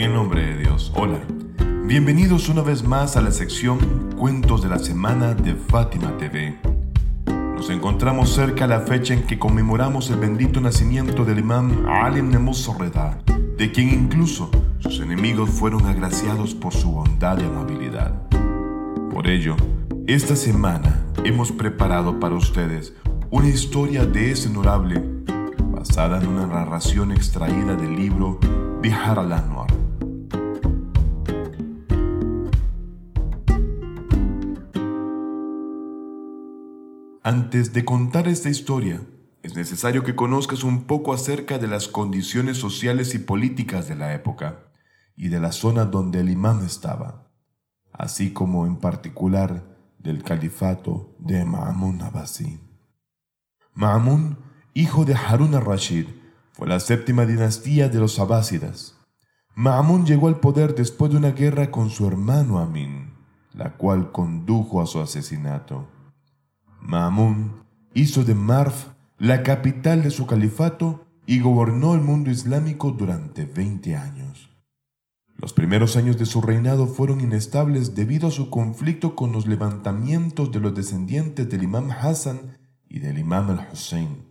En nombre de Dios, hola. Bienvenidos una vez más a la sección Cuentos de la Semana de Fátima TV. Nos encontramos cerca a la fecha en que conmemoramos el bendito nacimiento del imán Ali ibn de quien incluso sus enemigos fueron agraciados por su bondad y amabilidad. Por ello, esta semana hemos preparado para ustedes una historia de ese honorable basada en una narración extraída del libro Bihar al-Anwar. Antes de contar esta historia, es necesario que conozcas un poco acerca de las condiciones sociales y políticas de la época y de la zona donde el imán estaba, así como en particular del califato de Ma'amun Abbasi. Ma'amun, hijo de Harun al-Rashid, fue la séptima dinastía de los abásidas. Ma'amun llegó al poder después de una guerra con su hermano Amin, la cual condujo a su asesinato. Ma'amun hizo de Marf la capital de su califato y gobernó el mundo islámico durante 20 años. Los primeros años de su reinado fueron inestables debido a su conflicto con los levantamientos de los descendientes del imam Hassan y del imam al-Hussein.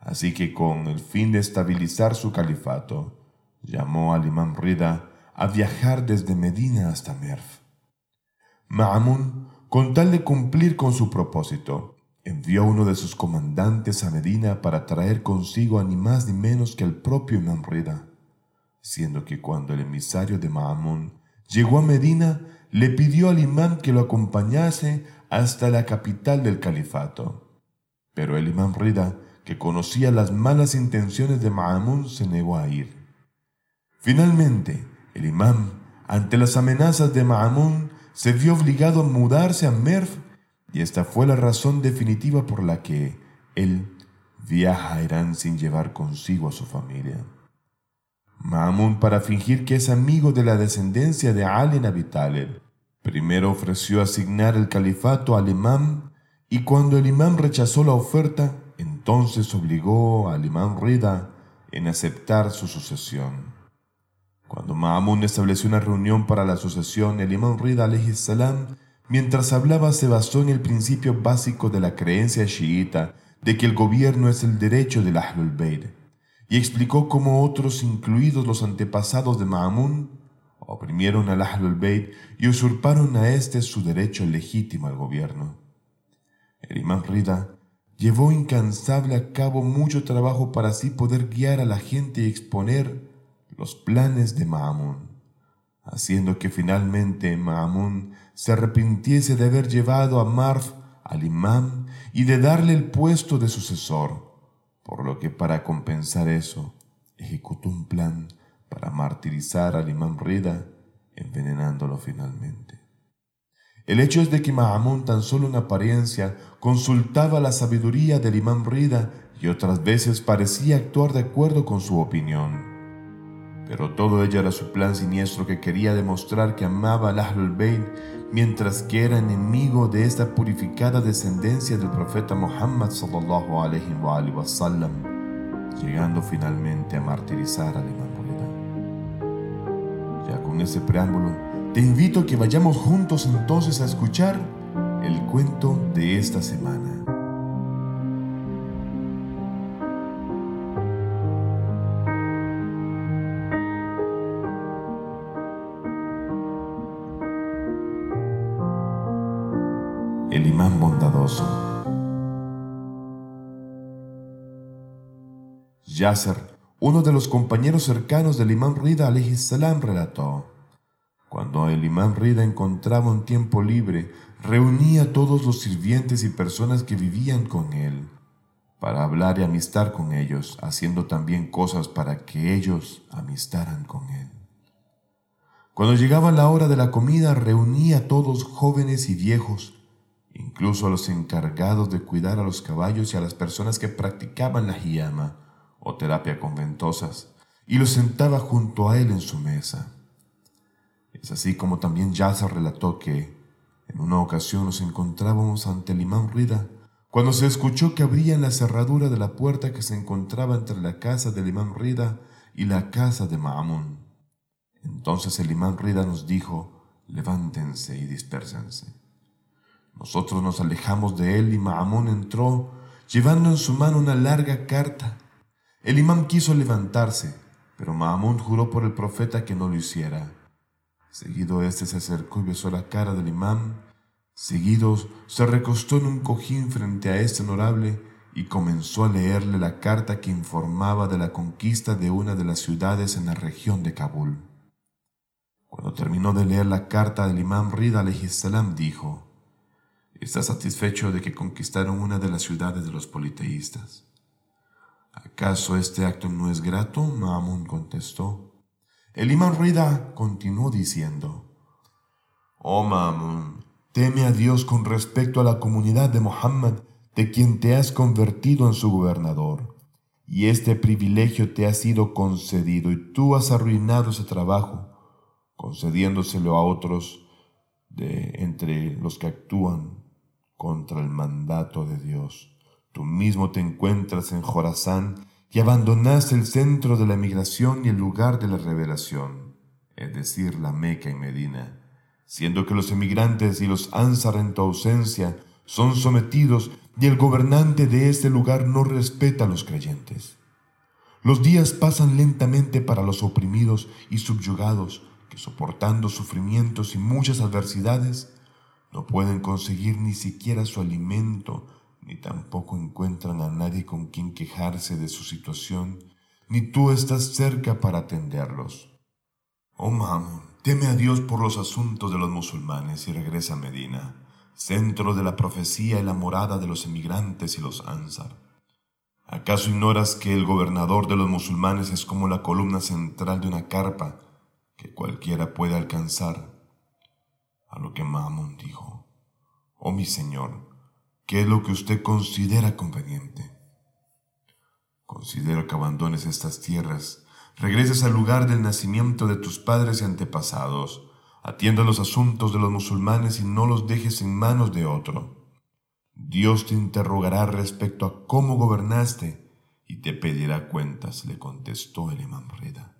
Así que con el fin de estabilizar su califato, llamó al imam Rida a viajar desde Medina hasta Merv. Ma'amun, con tal de cumplir con su propósito, envió uno de sus comandantes a Medina para traer consigo a ni más ni menos que al propio imam Rida siendo que cuando el emisario de Mahamón llegó a Medina, le pidió al imán que lo acompañase hasta la capital del califato. Pero el imán Rida, que conocía las malas intenciones de Mahamón, se negó a ir. Finalmente, el imán, ante las amenazas de Mahamón, se vio obligado a mudarse a Merv y esta fue la razón definitiva por la que él viaja a Irán sin llevar consigo a su familia. Ma'amun, para fingir que es amigo de la descendencia de Ali Abi primero ofreció asignar el califato al imam y cuando el imam rechazó la oferta, entonces obligó al imam Rida en aceptar su sucesión. Cuando Ma'amun estableció una reunión para la sucesión, el imam Rida salam, mientras hablaba se basó en el principio básico de la creencia chiita de que el gobierno es el derecho del Ahlul Bayt y explicó cómo otros, incluidos los antepasados de Ma'amun, oprimieron al Ahlul Bayt y usurparon a éste su derecho legítimo al gobierno. El imán Rida llevó incansable a cabo mucho trabajo para así poder guiar a la gente y exponer los planes de Ma'amun, haciendo que finalmente Ma'amun se arrepintiese de haber llevado a Marf al imán y de darle el puesto de sucesor por lo que para compensar eso ejecutó un plan para martirizar al imán Rida, envenenándolo finalmente. El hecho es de que Mahamud, tan solo en apariencia, consultaba la sabiduría del imán Rida y otras veces parecía actuar de acuerdo con su opinión. Pero todo ello era su plan siniestro que quería demostrar que amaba al Ahlul Bayt mientras que era enemigo de esta purificada descendencia del profeta Muhammad sallallahu alaihi wa llegando finalmente a martirizar al imam Ya con ese preámbulo, te invito a que vayamos juntos entonces a escuchar el cuento de esta semana. Imán bondadoso. Yasser, uno de los compañeros cercanos del imán Rida salam relató, cuando el imán Rida encontraba un tiempo libre, reunía a todos los sirvientes y personas que vivían con él, para hablar y amistar con ellos, haciendo también cosas para que ellos amistaran con él. Cuando llegaba la hora de la comida, reunía a todos jóvenes y viejos, incluso a los encargados de cuidar a los caballos y a las personas que practicaban la hiyama o terapia con ventosas, y los sentaba junto a él en su mesa. Es así como también Yasser relató que, en una ocasión nos encontrábamos ante el imán Rida, cuando se escuchó que abrían la cerradura de la puerta que se encontraba entre la casa del imán Rida y la casa de Ma'amun. Entonces el imán Rida nos dijo, levántense y dispérsense. Nosotros nos alejamos de él y Mahamón entró llevando en su mano una larga carta. El imán quiso levantarse, pero Mahamón juró por el profeta que no lo hiciera. Seguido éste se acercó y besó la cara del imán. Seguido se recostó en un cojín frente a este honorable y comenzó a leerle la carta que informaba de la conquista de una de las ciudades en la región de Kabul. Cuando terminó de leer la carta del imán Rida salam dijo, ¿Está satisfecho de que conquistaron una de las ciudades de los politeístas? ¿Acaso este acto no es grato? Maamun contestó. El imán Rida continuó diciendo, Oh Maamun, teme a Dios con respecto a la comunidad de Muhammad de quien te has convertido en su gobernador. Y este privilegio te ha sido concedido y tú has arruinado ese trabajo concediéndoselo a otros de entre los que actúan contra el mandato de Dios. Tú mismo te encuentras en Jorazán y abandonaste el centro de la migración y el lugar de la revelación, es decir, la Meca y Medina, siendo que los emigrantes y los Ansar en tu ausencia son sometidos y el gobernante de este lugar no respeta a los creyentes. Los días pasan lentamente para los oprimidos y subyugados, soportando sufrimientos y muchas adversidades, no pueden conseguir ni siquiera su alimento, ni tampoco encuentran a nadie con quien quejarse de su situación, ni tú estás cerca para atenderlos. Oh Mamun, teme a Dios por los asuntos de los musulmanes y regresa a Medina, centro de la profecía y la morada de los emigrantes y los ansar. ¿Acaso ignoras que el gobernador de los musulmanes es como la columna central de una carpa que cualquiera puede alcanzar. A lo que Mamun dijo, Oh mi Señor, ¿qué es lo que usted considera conveniente? Considero que abandones estas tierras, regreses al lugar del nacimiento de tus padres y antepasados, atienda los asuntos de los musulmanes y no los dejes en manos de otro. Dios te interrogará respecto a cómo gobernaste y te pedirá cuentas, le contestó el imán Reda.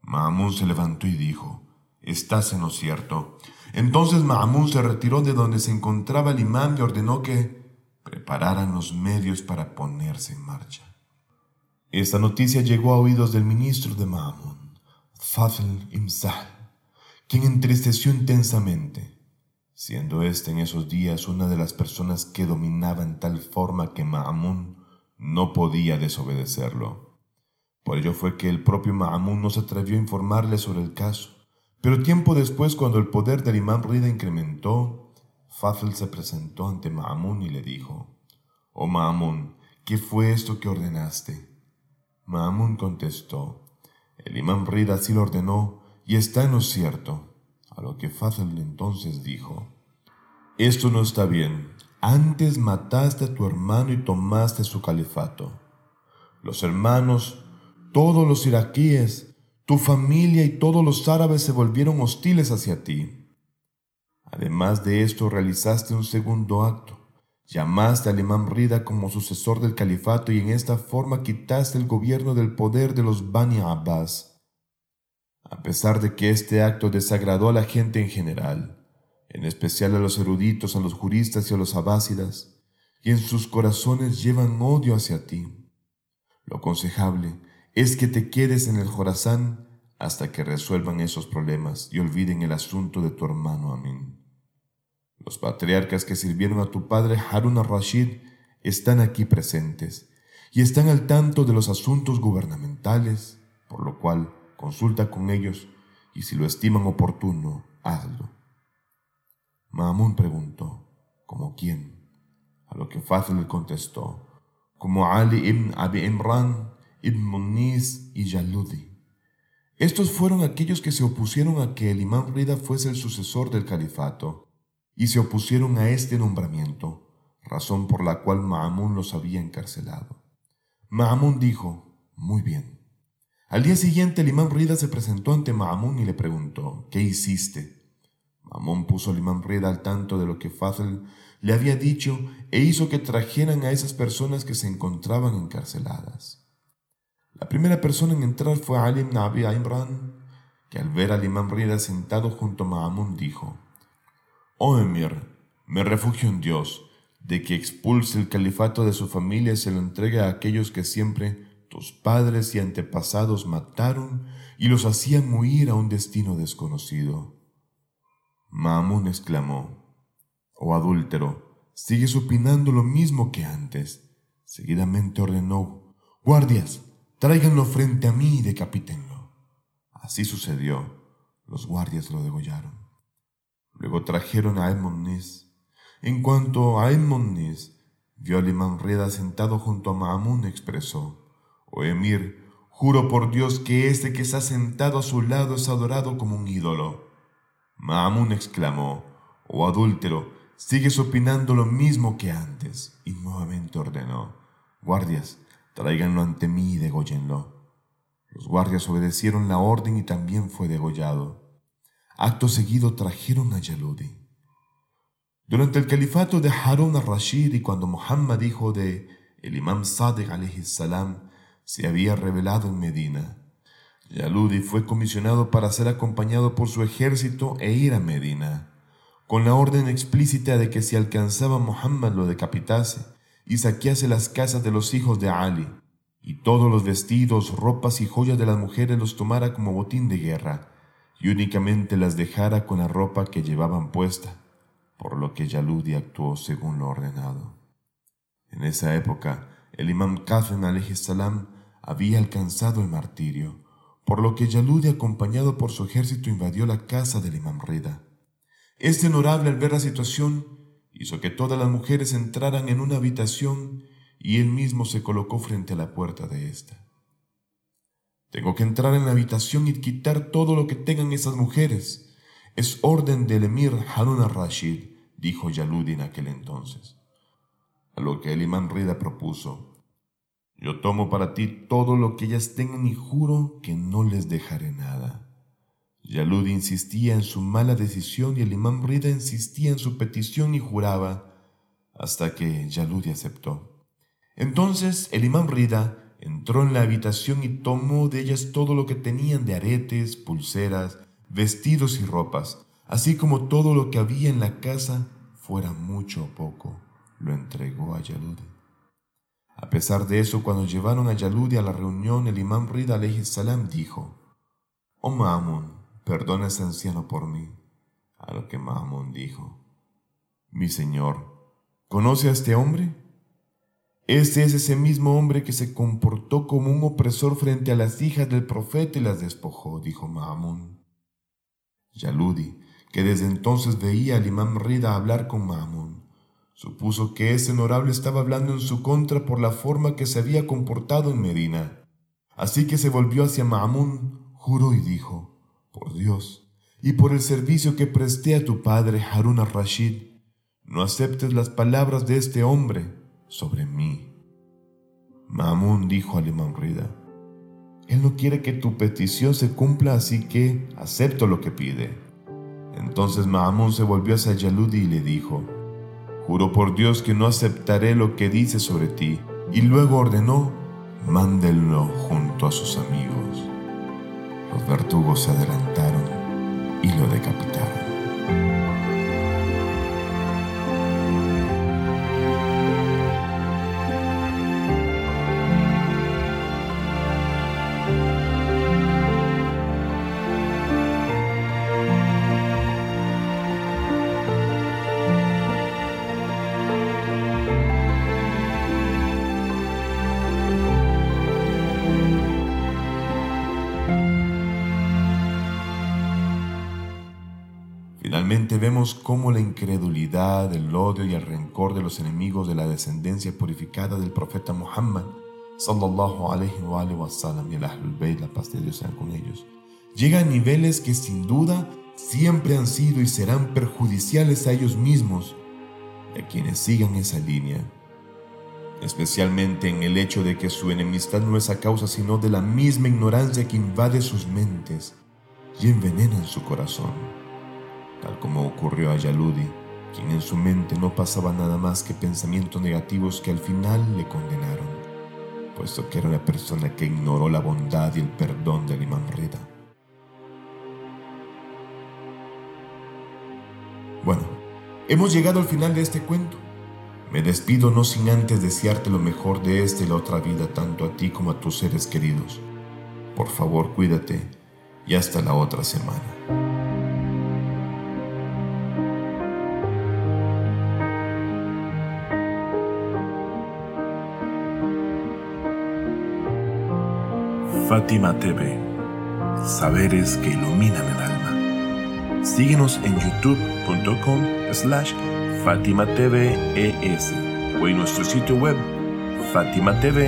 Maamun se levantó y dijo, Estás en lo cierto. Entonces Maamun se retiró de donde se encontraba el imán y ordenó que prepararan los medios para ponerse en marcha. Esta noticia llegó a oídos del ministro de Maamun, Fadl Imzah, quien entristeció intensamente, siendo éste en esos días una de las personas que dominaba en tal forma que Maamun no podía desobedecerlo. Por ello fue que el propio Ma'amun no se atrevió a informarle sobre el caso. Pero tiempo después, cuando el poder del imán Rida incrementó, Fazl se presentó ante Ma'amun y le dijo, Oh Ma'amun, ¿qué fue esto que ordenaste? Ma'amun contestó, el imán Rida así lo ordenó y está en lo cierto. A lo que Fazl entonces dijo, Esto no está bien. Antes mataste a tu hermano y tomaste su califato. Los hermanos todos los iraquíes, tu familia y todos los árabes se volvieron hostiles hacia ti. Además de esto, realizaste un segundo acto. Llamaste al imán Rida como sucesor del califato y en esta forma quitaste el gobierno del poder de los Bani Abbas. A pesar de que este acto desagradó a la gente en general, en especial a los eruditos, a los juristas y a los abásidas, y en sus corazones llevan odio hacia ti. Lo aconsejable es que te quedes en el Jorazán hasta que resuelvan esos problemas y olviden el asunto de tu hermano Amin. Los patriarcas que sirvieron a tu padre Harun al-Rashid están aquí presentes y están al tanto de los asuntos gubernamentales, por lo cual consulta con ellos y si lo estiman oportuno, hazlo. Maamun preguntó, ¿como quién? A lo que Fazl contestó, como Ali ibn Abi Imran Ibn y Yaludi. Estos fueron aquellos que se opusieron a que el imán Rida fuese el sucesor del califato y se opusieron a este nombramiento, razón por la cual Ma'amun los había encarcelado. Ma'amun dijo, muy bien. Al día siguiente el imán Rida se presentó ante Ma'amun y le preguntó, ¿qué hiciste? Ma'amun puso al imán Rida al tanto de lo que Fazl le había dicho e hizo que trajeran a esas personas que se encontraban encarceladas. La primera persona en entrar fue Ali ibn Abi que al ver al imam Rida sentado junto a Ma'amun dijo, Oh emir, me refugio en Dios, de que expulse el califato de su familia y se lo entregue a aquellos que siempre tus padres y antepasados mataron y los hacían huir a un destino desconocido. Ma'amun exclamó, Oh adúltero, sigues opinando lo mismo que antes. Seguidamente ordenó, Guardias, tráiganlo frente a mí y decapítenlo. Así sucedió. Los guardias lo degollaron. Luego trajeron a Nis. En cuanto a Nis vio al imán Reda sentado junto a Maamun, expresó, Oh emir, juro por Dios que este que está sentado a su lado es adorado como un ídolo. Maamun exclamó, Oh adúltero, sigues opinando lo mismo que antes. Y nuevamente ordenó, Guardias, tráiganlo ante mí y dególlenlo. Los guardias obedecieron la orden y también fue degollado. Acto seguido trajeron a Yaludi. Durante el califato de Harun al-Rashid y cuando Muhammad, hijo de el imam Sadiq salam, se había revelado en Medina, Yaludi fue comisionado para ser acompañado por su ejército e ir a Medina, con la orden explícita de que si alcanzaba Muhammad lo decapitase y saquease las casas de los hijos de Ali, y todos los vestidos, ropas y joyas de las mujeres los tomara como botín de guerra, y únicamente las dejara con la ropa que llevaban puesta, por lo que Yaludi actuó según lo ordenado. En esa época, el imam Qasem salam había alcanzado el martirio, por lo que Yaludi, acompañado por su ejército, invadió la casa del imam Rida. Este honorable al ver la situación hizo que todas las mujeres entraran en una habitación y él mismo se colocó frente a la puerta de ésta. Tengo que entrar en la habitación y quitar todo lo que tengan esas mujeres. Es orden del emir Harun al-Rashid, dijo Yaludi en aquel entonces. A lo que el imán Rida propuso, yo tomo para ti todo lo que ellas tengan y juro que no les dejaré nada. Yaludi insistía en su mala decisión y el imán Rida insistía en su petición y juraba, hasta que Yaludi aceptó. Entonces el imán Rida entró en la habitación y tomó de ellas todo lo que tenían de aretes, pulseras, vestidos y ropas, así como todo lo que había en la casa, fuera mucho o poco, lo entregó a Yaludi. A pesar de eso, cuando llevaron a Yaludi a la reunión, el imán Rida salam dijo, Oh Maamun, perdona a anciano por mí. A lo que Maamun dijo, Mi señor, ¿conoce a este hombre? Este es ese mismo hombre que se comportó como un opresor frente a las hijas del profeta y las despojó, dijo Maamun. Yaludi, que desde entonces veía al imam Rida hablar con Maamun, supuso que ese honorable estaba hablando en su contra por la forma que se había comportado en Medina. Así que se volvió hacia Maamun, juró y dijo, por Dios, y por el servicio que presté a tu padre Harun al-Rashid, no aceptes las palabras de este hombre sobre mí. Mamun dijo al imam Rida, Él no quiere que tu petición se cumpla, así que acepto lo que pide. Entonces Mamun se volvió hacia Yaludi y le dijo, Juro por Dios que no aceptaré lo que dice sobre ti. Y luego ordenó, mándenlo junto a sus amigos. Los vertugos se adelantaron y lo decapitaron. Vemos cómo la incredulidad, el odio y el rencor de los enemigos de la descendencia purificada del profeta Muhammad sallallahu alaihi wa sallam y el Ahlul Bayt, la paz de Dios sea con ellos, llega a niveles que sin duda siempre han sido y serán perjudiciales a ellos mismos y a quienes sigan esa línea, especialmente en el hecho de que su enemistad no es a causa sino de la misma ignorancia que invade sus mentes y envenena su corazón tal como ocurrió a Yaludi, quien en su mente no pasaba nada más que pensamientos negativos que al final le condenaron, puesto que era una persona que ignoró la bondad y el perdón del imam Rida. Bueno, hemos llegado al final de este cuento. Me despido no sin antes desearte lo mejor de esta y la otra vida, tanto a ti como a tus seres queridos. Por favor, cuídate y hasta la otra semana. Fátima TV, saberes que iluminan el alma. Síguenos en youtube.com slash Fátima o en nuestro sitio web fatimatv.es.